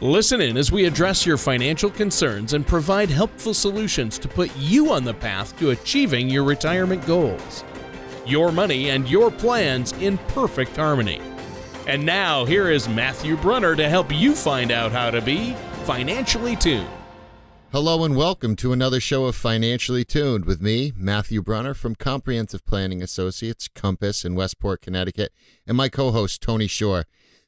Listen in as we address your financial concerns and provide helpful solutions to put you on the path to achieving your retirement goals. Your money and your plans in perfect harmony. And now, here is Matthew Brunner to help you find out how to be financially tuned. Hello and welcome to another show of Financially Tuned with me, Matthew Brunner from Comprehensive Planning Associates, Compass in Westport, Connecticut, and my co host, Tony Shore.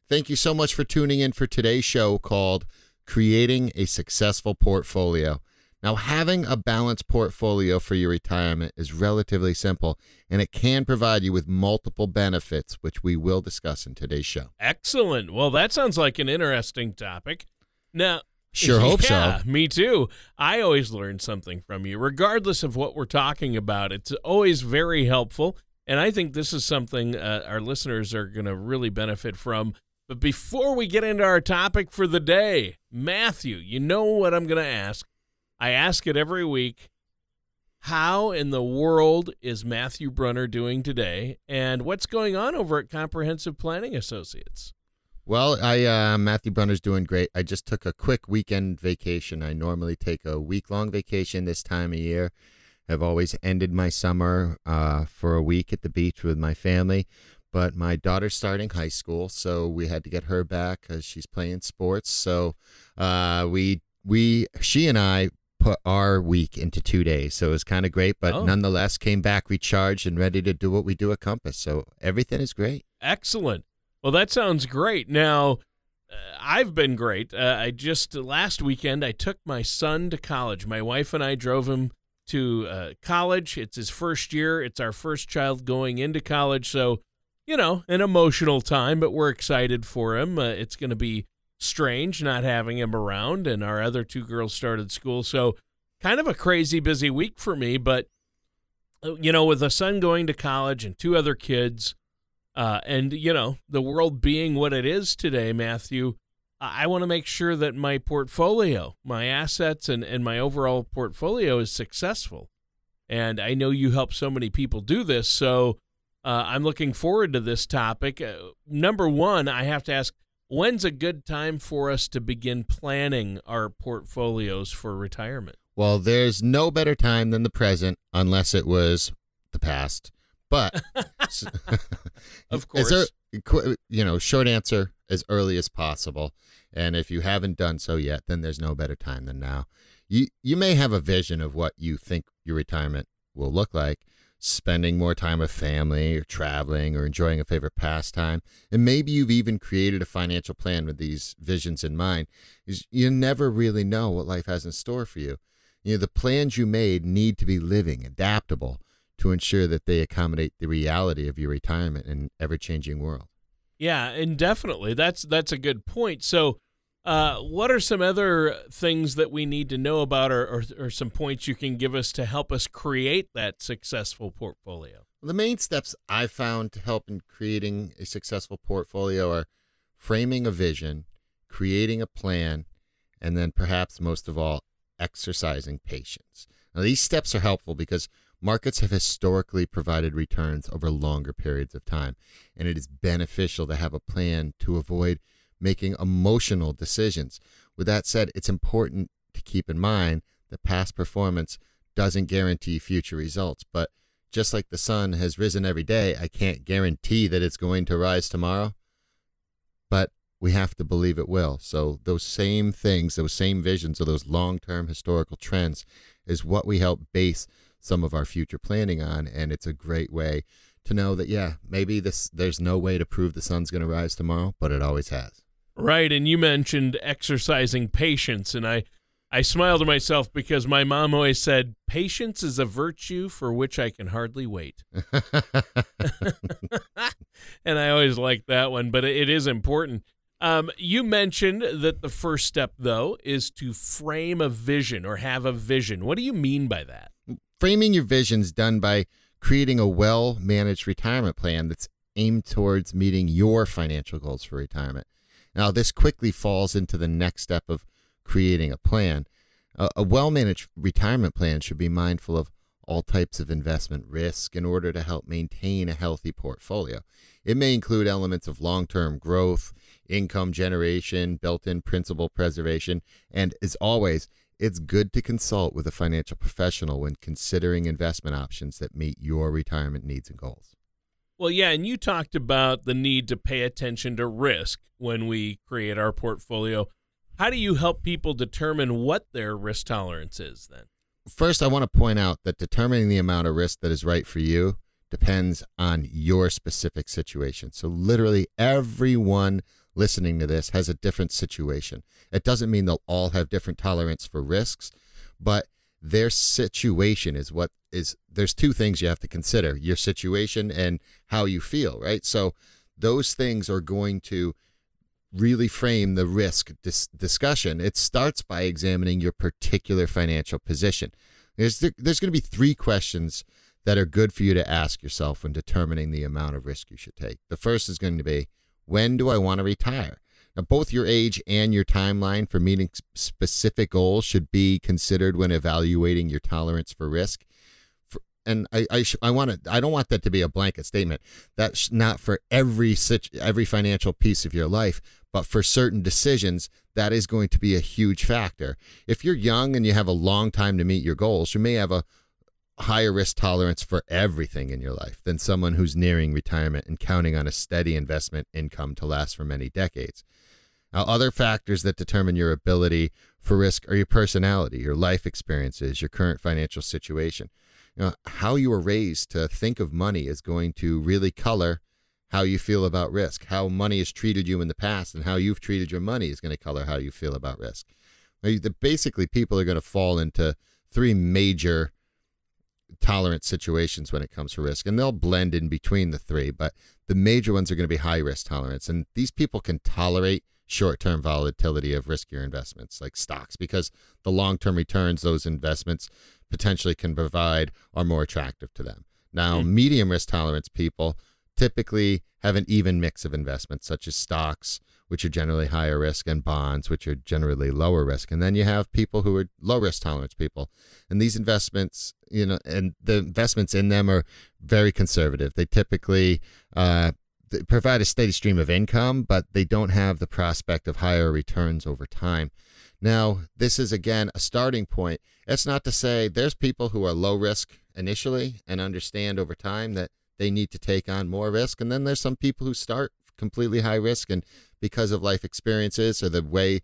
Thank you so much for tuning in for today's show called Creating a Successful Portfolio. Now, having a balanced portfolio for your retirement is relatively simple, and it can provide you with multiple benefits, which we will discuss in today's show. Excellent. Well, that sounds like an interesting topic. Now, Sure hope yeah, so. Me too. I always learn something from you, regardless of what we're talking about. It's always very helpful. And I think this is something uh, our listeners are going to really benefit from. But before we get into our topic for the day, Matthew, you know what I'm going to ask? I ask it every week. How in the world is Matthew Brunner doing today? And what's going on over at Comprehensive Planning Associates? Well, I uh, Matthew Brunner's doing great. I just took a quick weekend vacation. I normally take a week long vacation this time of year. I've always ended my summer uh, for a week at the beach with my family, but my daughter's starting high school, so we had to get her back because she's playing sports. So uh, we we she and I put our week into two days, so it was kind of great. But Oh. nonetheless, came back recharged and ready to do what we do at Compass. So everything is great. Excellent. Well, that sounds great. Now, uh, I've been great. Uh, I just last weekend I took my son to college. My wife and I drove him to uh, college. It's his first year. It's our first child going into college, so you know, an emotional time, but we're excited for him. Uh, it's going to be strange not having him around, and our other two girls started school, so kind of a crazy busy week for me. But uh, you know, with a son going to college and two other kids. Uh, and you know the world being what it is today, Matthew, I, I want to make sure that my portfolio, my assets, and and my overall portfolio is successful. And I know you help so many people do this, so uh, I'm looking forward to this topic. Uh, number one, I have to ask, when's a good time for us to begin planning our portfolios for retirement? Well, there's no better time than the present, unless it was the past. But Of Is there- course. qu- you know, short answer as early as possible. And if you haven't done so yet, then there's no better time than now. You you may have a vision of what you think your retirement will look like, spending more time with family or traveling or enjoying a favorite pastime. And maybe you've even created a financial plan with these visions in mind. You never really know what life has in store for you. You know, the plans you made need to be living, adaptable to ensure that they accommodate the reality of your retirement in an ever-changing world. Yeah, and definitely that's that's a good point. So, uh, what are some other things that we need to know about, or, or or some points you can give us to help us create that successful portfolio? The main steps I've found to help in creating a successful portfolio are framing a vision, creating a plan, and then perhaps most of all, exercising patience. Now, these steps are helpful because markets have historically provided returns over longer periods of time, and it is beneficial to have a plan to avoid making emotional decisions. With that said, it's important to keep in mind that past performance doesn't guarantee future results, but just like the sun has risen every day, I can't guarantee that it's going to rise tomorrow, but we have to believe it will. So, those same things, those same visions, of those long term historical trends is what we help base some of our future planning on. And it's a great way to know that, yeah, maybe this there's no way to prove the sun's going to rise tomorrow, but it always has. Right, and you mentioned exercising patience, and I I smiled to myself because my mom always said patience is a virtue for which I can hardly wait. and I always liked that one, but it is important. Um, you mentioned that the first step, though, is to frame a vision or have a vision. What do you mean by that? Framing your vision is done by creating a well managed retirement plan that's aimed towards meeting your financial goals for retirement. Now, this quickly falls into the next step of creating a plan. A, well managed retirement plan should be mindful of all types of investment risk in order to help maintain a healthy portfolio. It may include elements of long term growth, income generation, built in principal preservation, and as always, it's good to consult with a financial professional when considering investment options that meet your retirement needs and goals. Well, yeah, and you talked about the need to pay attention to risk when we create our portfolio. How do you help people determine what their risk tolerance is then? First, I want to point out that determining the amount of risk that is right for you depends on your specific situation. So, literally, everyone listening to this has a different situation. It doesn't mean they'll all have different tolerance for risks, but their situation is what is there's two things you have to consider your situation and how you feel, right? So, those things are going to really frame the risk dis- discussion. It starts by examining your particular financial position. There's, there's going to be three questions that are good for you to ask yourself when determining the amount of risk you should take. The first is going to be when do I want to retire? Now, both your age and your timeline for meeting specific goals should be considered when evaluating your tolerance for risk. And I, I, sh- I want to, I don't want that to be a blanket statement. That's not for every such every financial piece of your life, but for certain decisions, that is going to be a huge factor. If you're young and you have a long time to meet your goals, you may have a higher risk tolerance for everything in your life than someone who's nearing retirement and counting on a steady investment income to last for many decades. Now, other factors that determine your ability for risk are your personality, your life experiences, your current financial situation. Know, how you were raised to think of money is going to really color how you feel about risk. How money has treated you in the past and how you've treated your money is going to color how you feel about risk. Basically, people are going to fall into three major tolerant situations when it comes to risk, and they'll blend in between the three. But the major ones are going to be high risk tolerance, and these people can tolerate short term volatility of riskier investments like stocks because the long term returns those investments potentially can provide are more attractive to them. Now, mm-hmm. medium risk tolerance people typically have an even mix of investments, such as stocks, which are generally higher risk, and bonds, which are generally lower risk. And then you have people who are low risk tolerance people. And these investments, you know, and the investments in them are very conservative. They typically uh, they provide a steady stream of income, but they don't have the prospect of higher returns over time. Now, this is again a starting point. It's not to say there's people who are low risk initially and understand over time that they need to take on more risk. And then there's some people who start completely high risk and because of life experiences or the way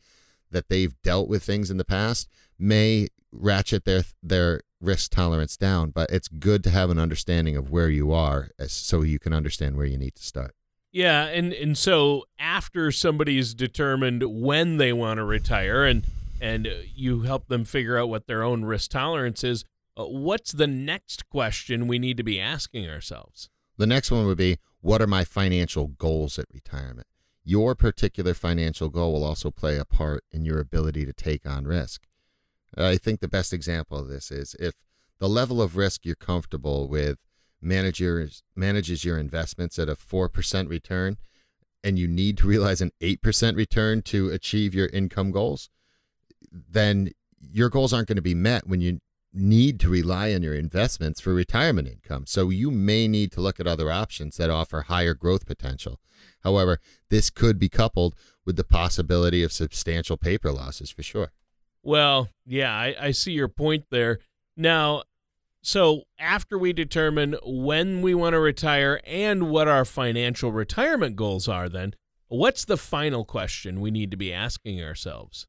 that they've dealt with things in the past may ratchet their their risk tolerance down but it's good to have an understanding of where you are so you can understand where you need to start yeah and and so after somebody's determined when they want to retire and and you help them figure out what their own risk tolerance is uh, what's the next question we need to be asking ourselves? The next one would be What are my financial goals at retirement? Your particular financial goal will also play a part in your ability to take on risk. I think the best example of this is if the level of risk you're comfortable with manages, manages your investments at a 4% return and you need to realize an 8% return to achieve your income goals, then your goals aren't going to be met when you need to rely on your investments for retirement income. So you may need to look at other options that offer higher growth potential. However, this could be coupled with the possibility of substantial paper losses for sure. Well, yeah, I, I see your point there. Now, so after we determine when we want to retire and what our financial retirement goals are, then what's the final question we need to be asking ourselves?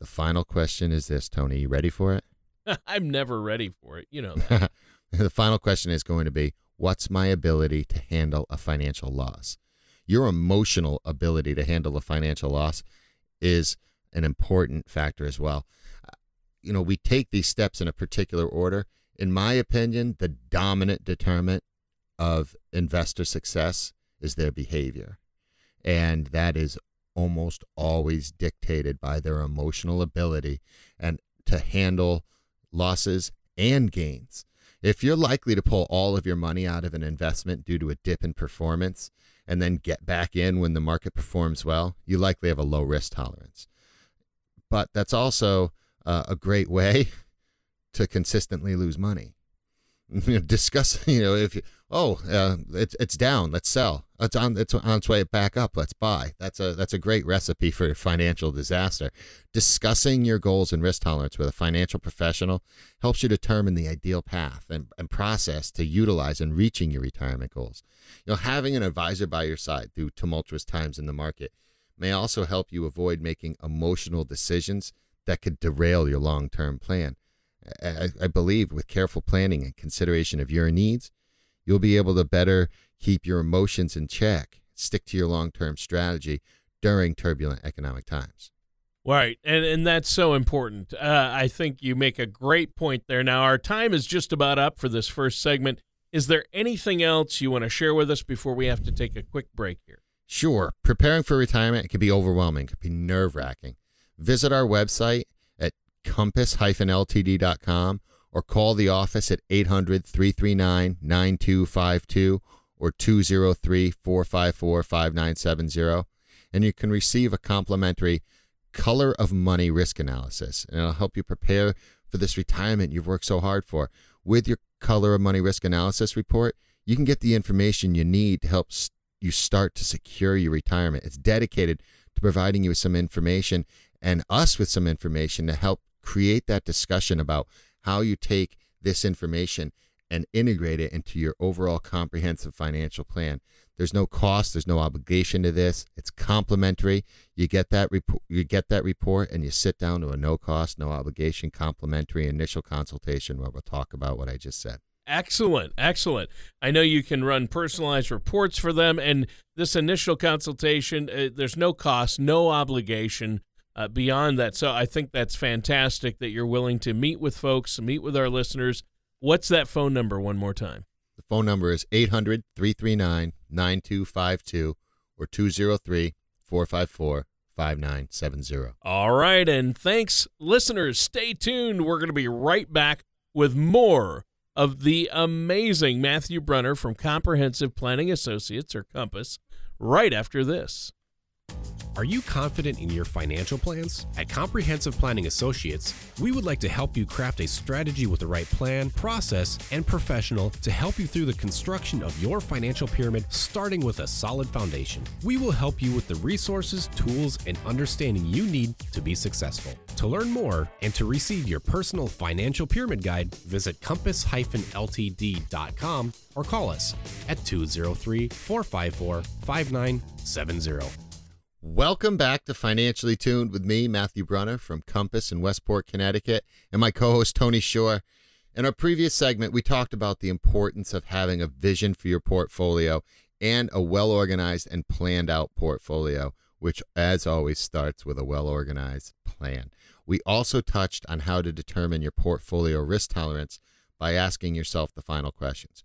The final question is this, Tony. You ready for it? I'm never ready for it. You know the final question is going to be what's my ability to handle a financial loss? Your emotional ability to handle a financial loss is an important factor as well. Uh, you know, we take these steps in a particular order. In my opinion, the dominant determinant of investor success is their behavior. And that is almost always dictated by their emotional ability and to handle losses and gains. If you're likely to pull all of your money out of an investment due to a dip in performance and then get back in when the market performs well, you likely have a low risk tolerance. But that's also uh, a great way to consistently lose money. Discuss, you know, if you, oh, uh, it's it's down, let's sell. It's on it's on its way back up, let's buy. That's a that's a great recipe for financial disaster. Discussing your goals and risk tolerance with a financial professional helps you determine the ideal path and, and process to utilize in reaching your retirement goals. You know, having an advisor by your side through tumultuous times in the market may also help you avoid making emotional decisions that could derail your long-term plan. I, I believe with careful planning and consideration of your needs, you'll be able to better keep your emotions in check, stick to your long term strategy during turbulent economic times. Right. And, and that's so important. Uh, I think you make a great point there. Now, our time is just about up for this first segment. Is there anything else you want to share with us before we have to take a quick break here? Sure. Preparing for retirement can be overwhelming, it can be nerve wracking. Visit our website compass-ltd.com or call the office at 800-339-9252 or 203-454-5970 and you can receive a complimentary color of money risk analysis and it'll help you prepare for this retirement you've worked so hard for. With your color of money risk analysis report, you can get the information you need to help you start to secure your retirement. It's dedicated to providing you with some information and us with some information to help create that discussion about how you take this information and integrate it into your overall comprehensive financial plan. There's no cost, there's no obligation to this. It's complimentary. You get that report, you get that report and you sit down to a no cost, no obligation complimentary initial consultation where we'll talk about what I just said. Excellent, excellent. I know you can run personalized reports for them and this initial consultation uh, there's no cost, no obligation uh, beyond that. So I think that's fantastic that you're willing to meet with folks, meet with our listeners. What's that phone number one more time? The phone number is 800 339 9252 or 203 454 5970. All right. And thanks, listeners. Stay tuned. We're going to be right back with more of the amazing Matthew Brunner from Comprehensive Planning Associates, or Compass, right after this. Are you confident in your financial plans? At Comprehensive Planning Associates, we would like to help you craft a strategy with the right plan, process, and professional to help you through the construction of your financial pyramid, starting with a solid foundation. We will help you with the resources, tools, and understanding you need to be successful. To learn more and to receive your personal financial pyramid guide, visit compass-ltd.com or call us at 203 454 5970. Welcome back to Financially Tuned with me, Matthew Brunner from Compass in Westport, Connecticut, and my co host, Tony Shore. In our previous segment, we talked about the importance of having a vision for your portfolio and a well organized and planned out portfolio, which, as always, starts with a well organized plan. We also touched on how to determine your portfolio risk tolerance by asking yourself the final questions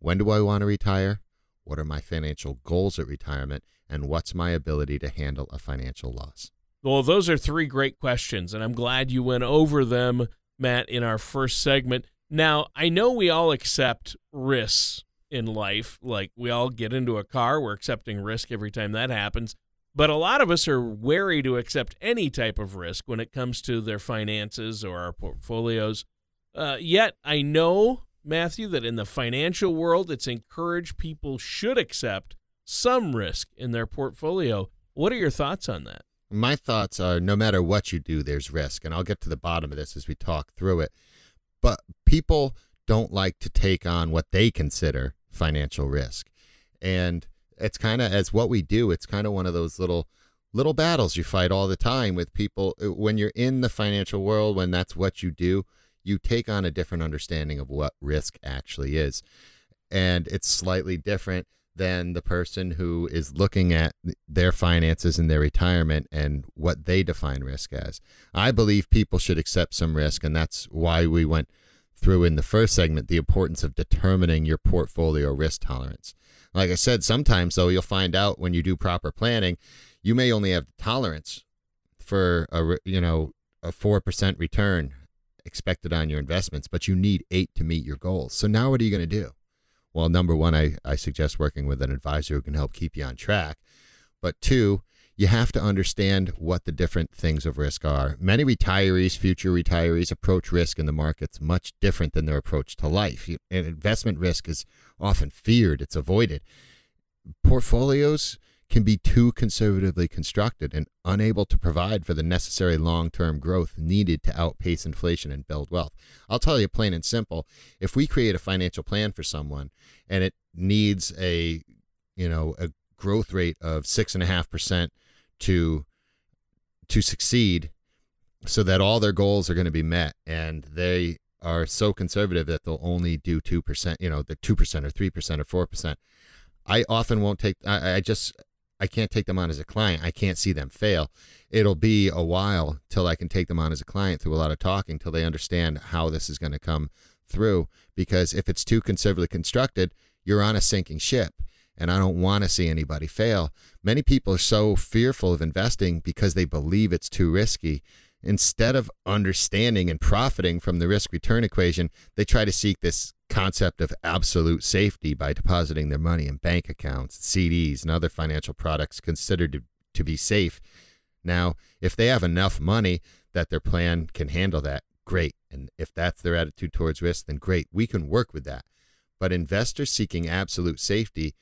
When do I want to retire? What are my financial goals at retirement? and what's my ability to handle a financial loss? Well, those are three great questions, and I'm glad you went over them, Matt, in our first segment. Now, I know we all accept risks in life. Like we all get into a car, we're accepting risk every time that happens. But a lot of us are wary to accept any type of risk when it comes to their finances or our portfolios. Uh, yet, I know, Matthew, that in the financial world, it's encouraged people should accept some risk in their portfolio. What are your thoughts on that? My thoughts are no matter what you do, there's risk. And I'll get to the bottom of this as we talk through it. But people don't like to take on what they consider financial risk. And it's kind of as what we do, it's kind of one of those little little battles you fight all the time with people uh, when you're in the financial world when that's what you do, you take on a different understanding of what risk actually is. And it's slightly different than the person who is looking at their finances and their retirement and what they define risk as. I believe people should accept some risk, and that's why we went through in the first segment the importance of determining your portfolio risk tolerance. Like I said, sometimes though you'll find out when you do proper planning, you may only have tolerance for a you know a four percent return expected on your investments, but you need eight to meet your goals. So now what are you going to do? Well, number one, I, I suggest working with an advisor who can help keep you on track. But two, you have to understand what the different things of risk are. Many retirees, future retirees, approach risk in the markets much different than their approach to life. investment risk is often feared, it's avoided. Portfolios can be too conservatively constructed and unable to provide for the necessary long term growth needed to outpace inflation and build wealth. I'll tell you plain and simple if we create a financial plan for someone and it needs a you know a growth rate of six and a half percent to to succeed so that all their goals are going to be met and they are so conservative that they'll only do 2%, you know, the 2% or 3% or 4%. I often won't take I, I just I can't take them on as a client. I can't see them fail. It'll be a while till I can take them on as a client through a lot of talking till they understand how this is going to come through because if it's too conservatively constructed, you're on a sinking ship and I don't want to see anybody fail. Many people are so fearful of investing because they believe it's too risky. Instead of understanding and profiting from the risk return equation, they try to seek this concept of absolute safety by depositing their money in bank accounts, CDs, and other financial products considered to, to be safe. Now, if they have enough money that their plan can handle that, great. And if that's their attitude towards risk, then great. We can work with that. But investors seeking absolute safety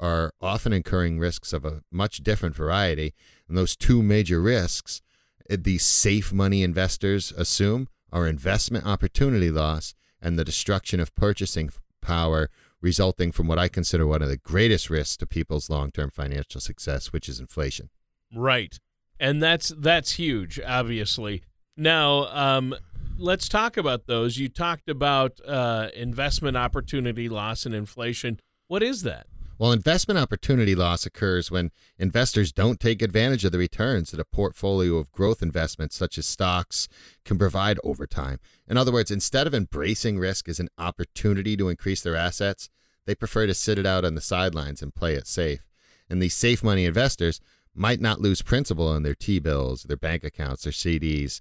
are often incurring risks of a much different variety. And those two major risks these safe money investors assume are investment opportunity loss and the destruction of purchasing power resulting from what I consider one of the greatest risks to people's long-term financial success, which is inflation. Right. And that's that's huge, obviously. Now, um, let's talk about those. You talked about uh, investment opportunity loss and inflation. What is that? Well, investment opportunity loss occurs when investors don't take advantage of the returns that a portfolio of growth investments, such as stocks, can provide over time. In other words, instead of embracing risk as an opportunity to increase their assets, they prefer to sit it out on the sidelines and play it safe. And these safe money investors might not lose principal on their T bills, their bank accounts, their CDs,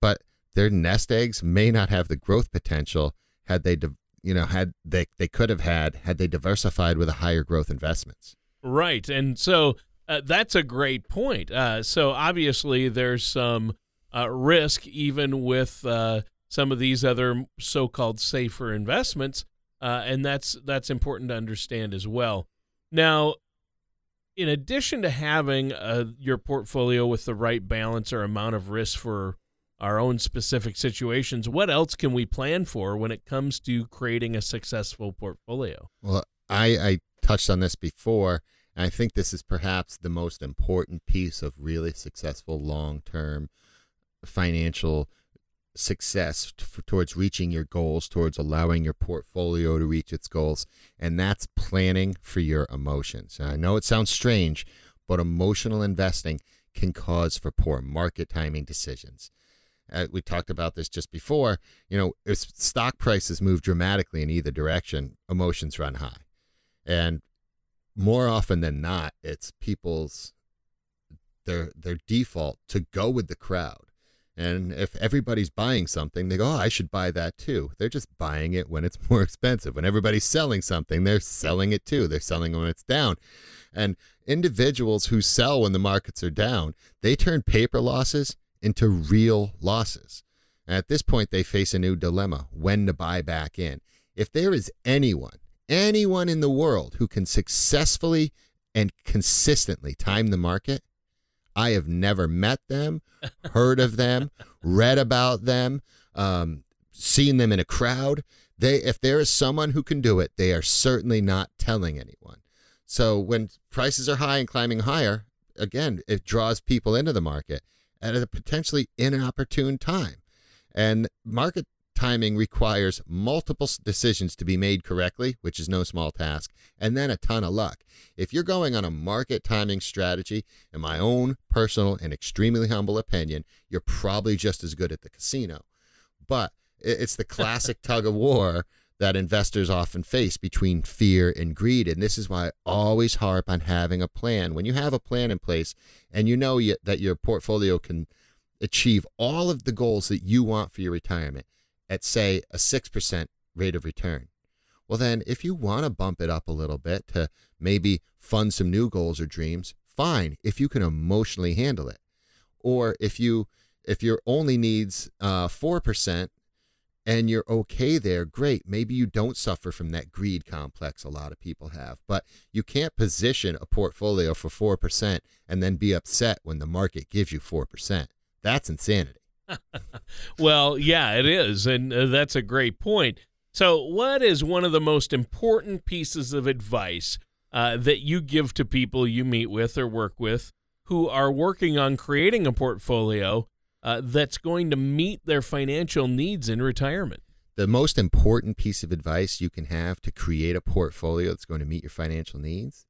but their nest eggs may not have the growth potential had they de- you know had they they could have had had they diversified with a higher growth investments. Right, and so uh, that's a great point. Uh, so obviously there's some uh, risk even with uh, some of these other so-called safer investments, uh, and that's that's important to understand as well. Now, in addition to having uh, your portfolio with the right balance or amount of risk for our own specific situations, what else can we plan for when it comes to creating a successful portfolio? Well, I, I touched on this before, and I think this is perhaps the most important piece of really successful long term financial success towards reaching your goals, towards allowing your portfolio to reach its goals, and that's planning for your emotions. And I know it sounds strange, but emotional investing can cause for poor market timing decisions uh, we talked about this just before. You know, if stock prices move dramatically in either direction, emotions run high, and more often than not, it's people's their their default to go with the crowd. And if everybody's buying something, they go, "Oh, I should buy that too." They're just buying it when it's more expensive. When everybody's selling something, they're selling it too. They're selling when it's down. And individuals who sell when the markets are down, they turn paper losses into real losses. And at this point, they face a new dilemma when to buy back in. If there is anyone, anyone in the world who can successfully and consistently time the market, I have never met them, heard of them, read about them, um, seen them in a crowd. They, if there is someone who can do it, they are certainly not telling anyone. So when prices are high and climbing higher, again, it draws people into the market at a potentially inopportune time. And market timing requires multiple decisions to be made correctly, which is no small task, and then a ton of luck. If you're going on a market timing strategy, in my own personal and extremely humble opinion, you're probably just as good at the casino. But It's the classic tug of war that investors often face between fear and greed. And this is why I always harp on having a plan. When you have a plan in place and you know y- that your portfolio can achieve all of the goals that you want for your retirement at, say, a 6% rate of return, well, then if you want to bump it up a little bit to maybe fund some new goals or dreams, fine, if you can emotionally handle it. Or if you if your only needs uh, 4% and you're okay there, great. Maybe you don't suffer from that greed complex a lot of people have, but you can't position a portfolio for 4% and then be upset when the market gives you 4%. That's insanity. Well, yeah, it is. And uh, that's a great point. So, what is one of the most important pieces of advice uh, that you give to people you meet with or work with who are working on creating a portfolio uh, that's going to meet their financial needs in retirement? The most important piece of advice you can have to create a portfolio that's going to meet your financial needs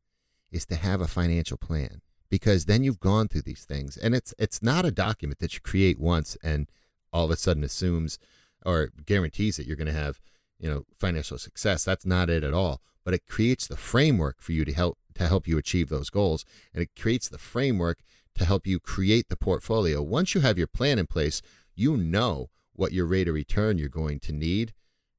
is to have a financial plan because then you've gone through these things and it's it's not a document that you create once and all of a sudden assumes or guarantees that you're going to have you know financial success that's not it at all but it creates the framework for you to help to help you achieve those goals and it creates the framework to help you create the portfolio once you have your plan in place you know what your rate of return you're going to need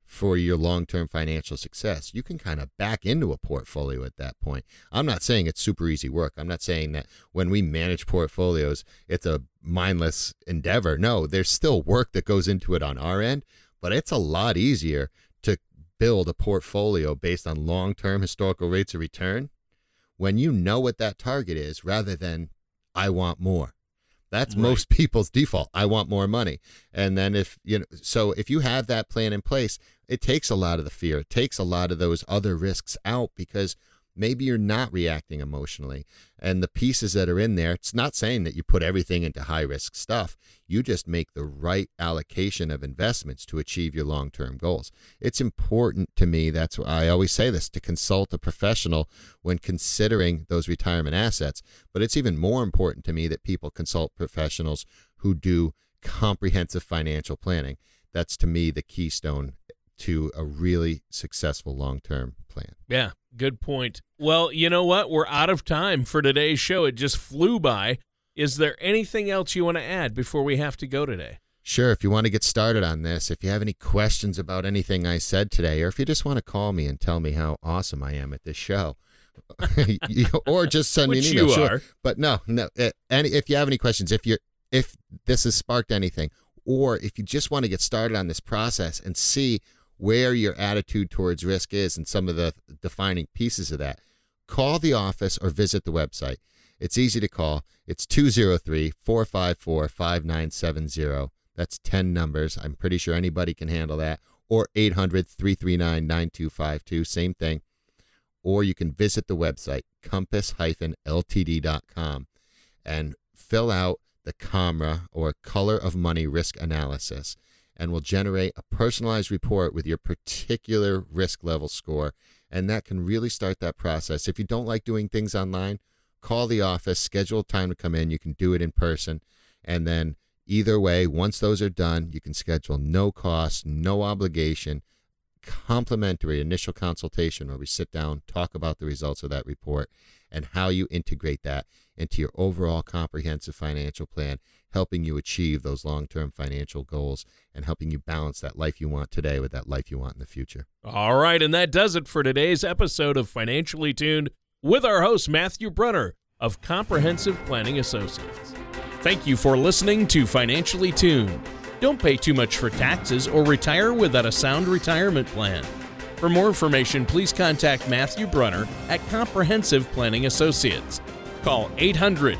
for your long-term financial success. You can kind of back into a portfolio at that point. I'm not saying it's super easy work. I'm not saying that when we manage portfolios, it's a mindless endeavor. No, there's still work that goes into it on our end, but it's a lot easier to build a portfolio based on long-term historical rates of return when you know what that target is rather than I want more. That's Right. most people's default. I want more money. And then if you know so if you have that plan in place, it takes a lot of the fear. It takes a lot of those other risks out because maybe you're not reacting emotionally. And the pieces that are in there, it's not saying that you put everything into high risk stuff. You just make the right allocation of investments to achieve your long term goals. It's important to me, that's why I always say this, to consult a professional when considering those retirement assets. But it's even more important to me that people consult professionals who do comprehensive financial planning. That's to me the keystone to a really successful long term plan. Yeah, good point. Well, you know what? We're out of time for today's show. It just flew by. Is there anything else you want to add before we have to go today? Sure, if you want to get started on this, if you have any questions about anything I said today, or if you just want to call me and tell me how awesome I am at this show, or just send me an email. you sure. are. But no, no. uh, Any, if you have any questions, if you're, if this has sparked anything, or if you just want to get started on this process and see where your attitude towards risk is and some of the defining pieces of that, call the office or visit the website. It's easy to call. It's 203 454 5970. That's 10 numbers. I'm pretty sure anybody can handle that. Or 800 339 9252. Same thing. Or you can visit the website, compass-ltd.com, and fill out the COMRA or Color of Money Risk Analysis, and will generate a personalized report with your particular risk level score. And that can really start that process. If you don't like doing things online, call the office, schedule time to come in. You can do it in person. And then either way, once those are done, you can schedule no cost, no obligation, complimentary initial consultation where we sit down, talk about the results of that report and how you integrate that into your overall comprehensive financial plan, helping you achieve those long-term financial goals and helping you balance that life you want today with that life you want in the future. All right, and that does it for today's episode of Financially Tuned with our host, Matthew Brunner of Comprehensive Planning Associates. Thank you for listening to Financially Tuned. Don't pay too much for taxes or retire without a sound retirement plan. For more information, please contact Matthew Brunner at Comprehensive Planning Associates. Call 800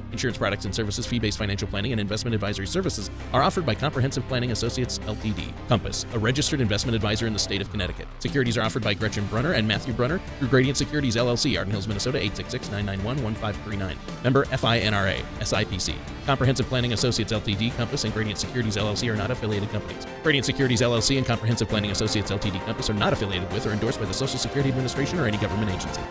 Insurance products and services, fee based financial planning, and investment advisory services are offered by Comprehensive Planning Associates LTD. Compass, a registered investment advisor in the state of Connecticut. Securities are offered by Gretchen Brunner and Matthew Brunner through Gradient Securities LLC, Arden Hills, Minnesota 866 991 1539. Member FINRA, SIPC. Comprehensive Planning Associates LTD, Compass, and Gradient Securities LLC are not affiliated companies. Gradient Securities LLC and Comprehensive Planning Associates LTD, Compass are not affiliated with or endorsed by the Social Security Administration or any government agency.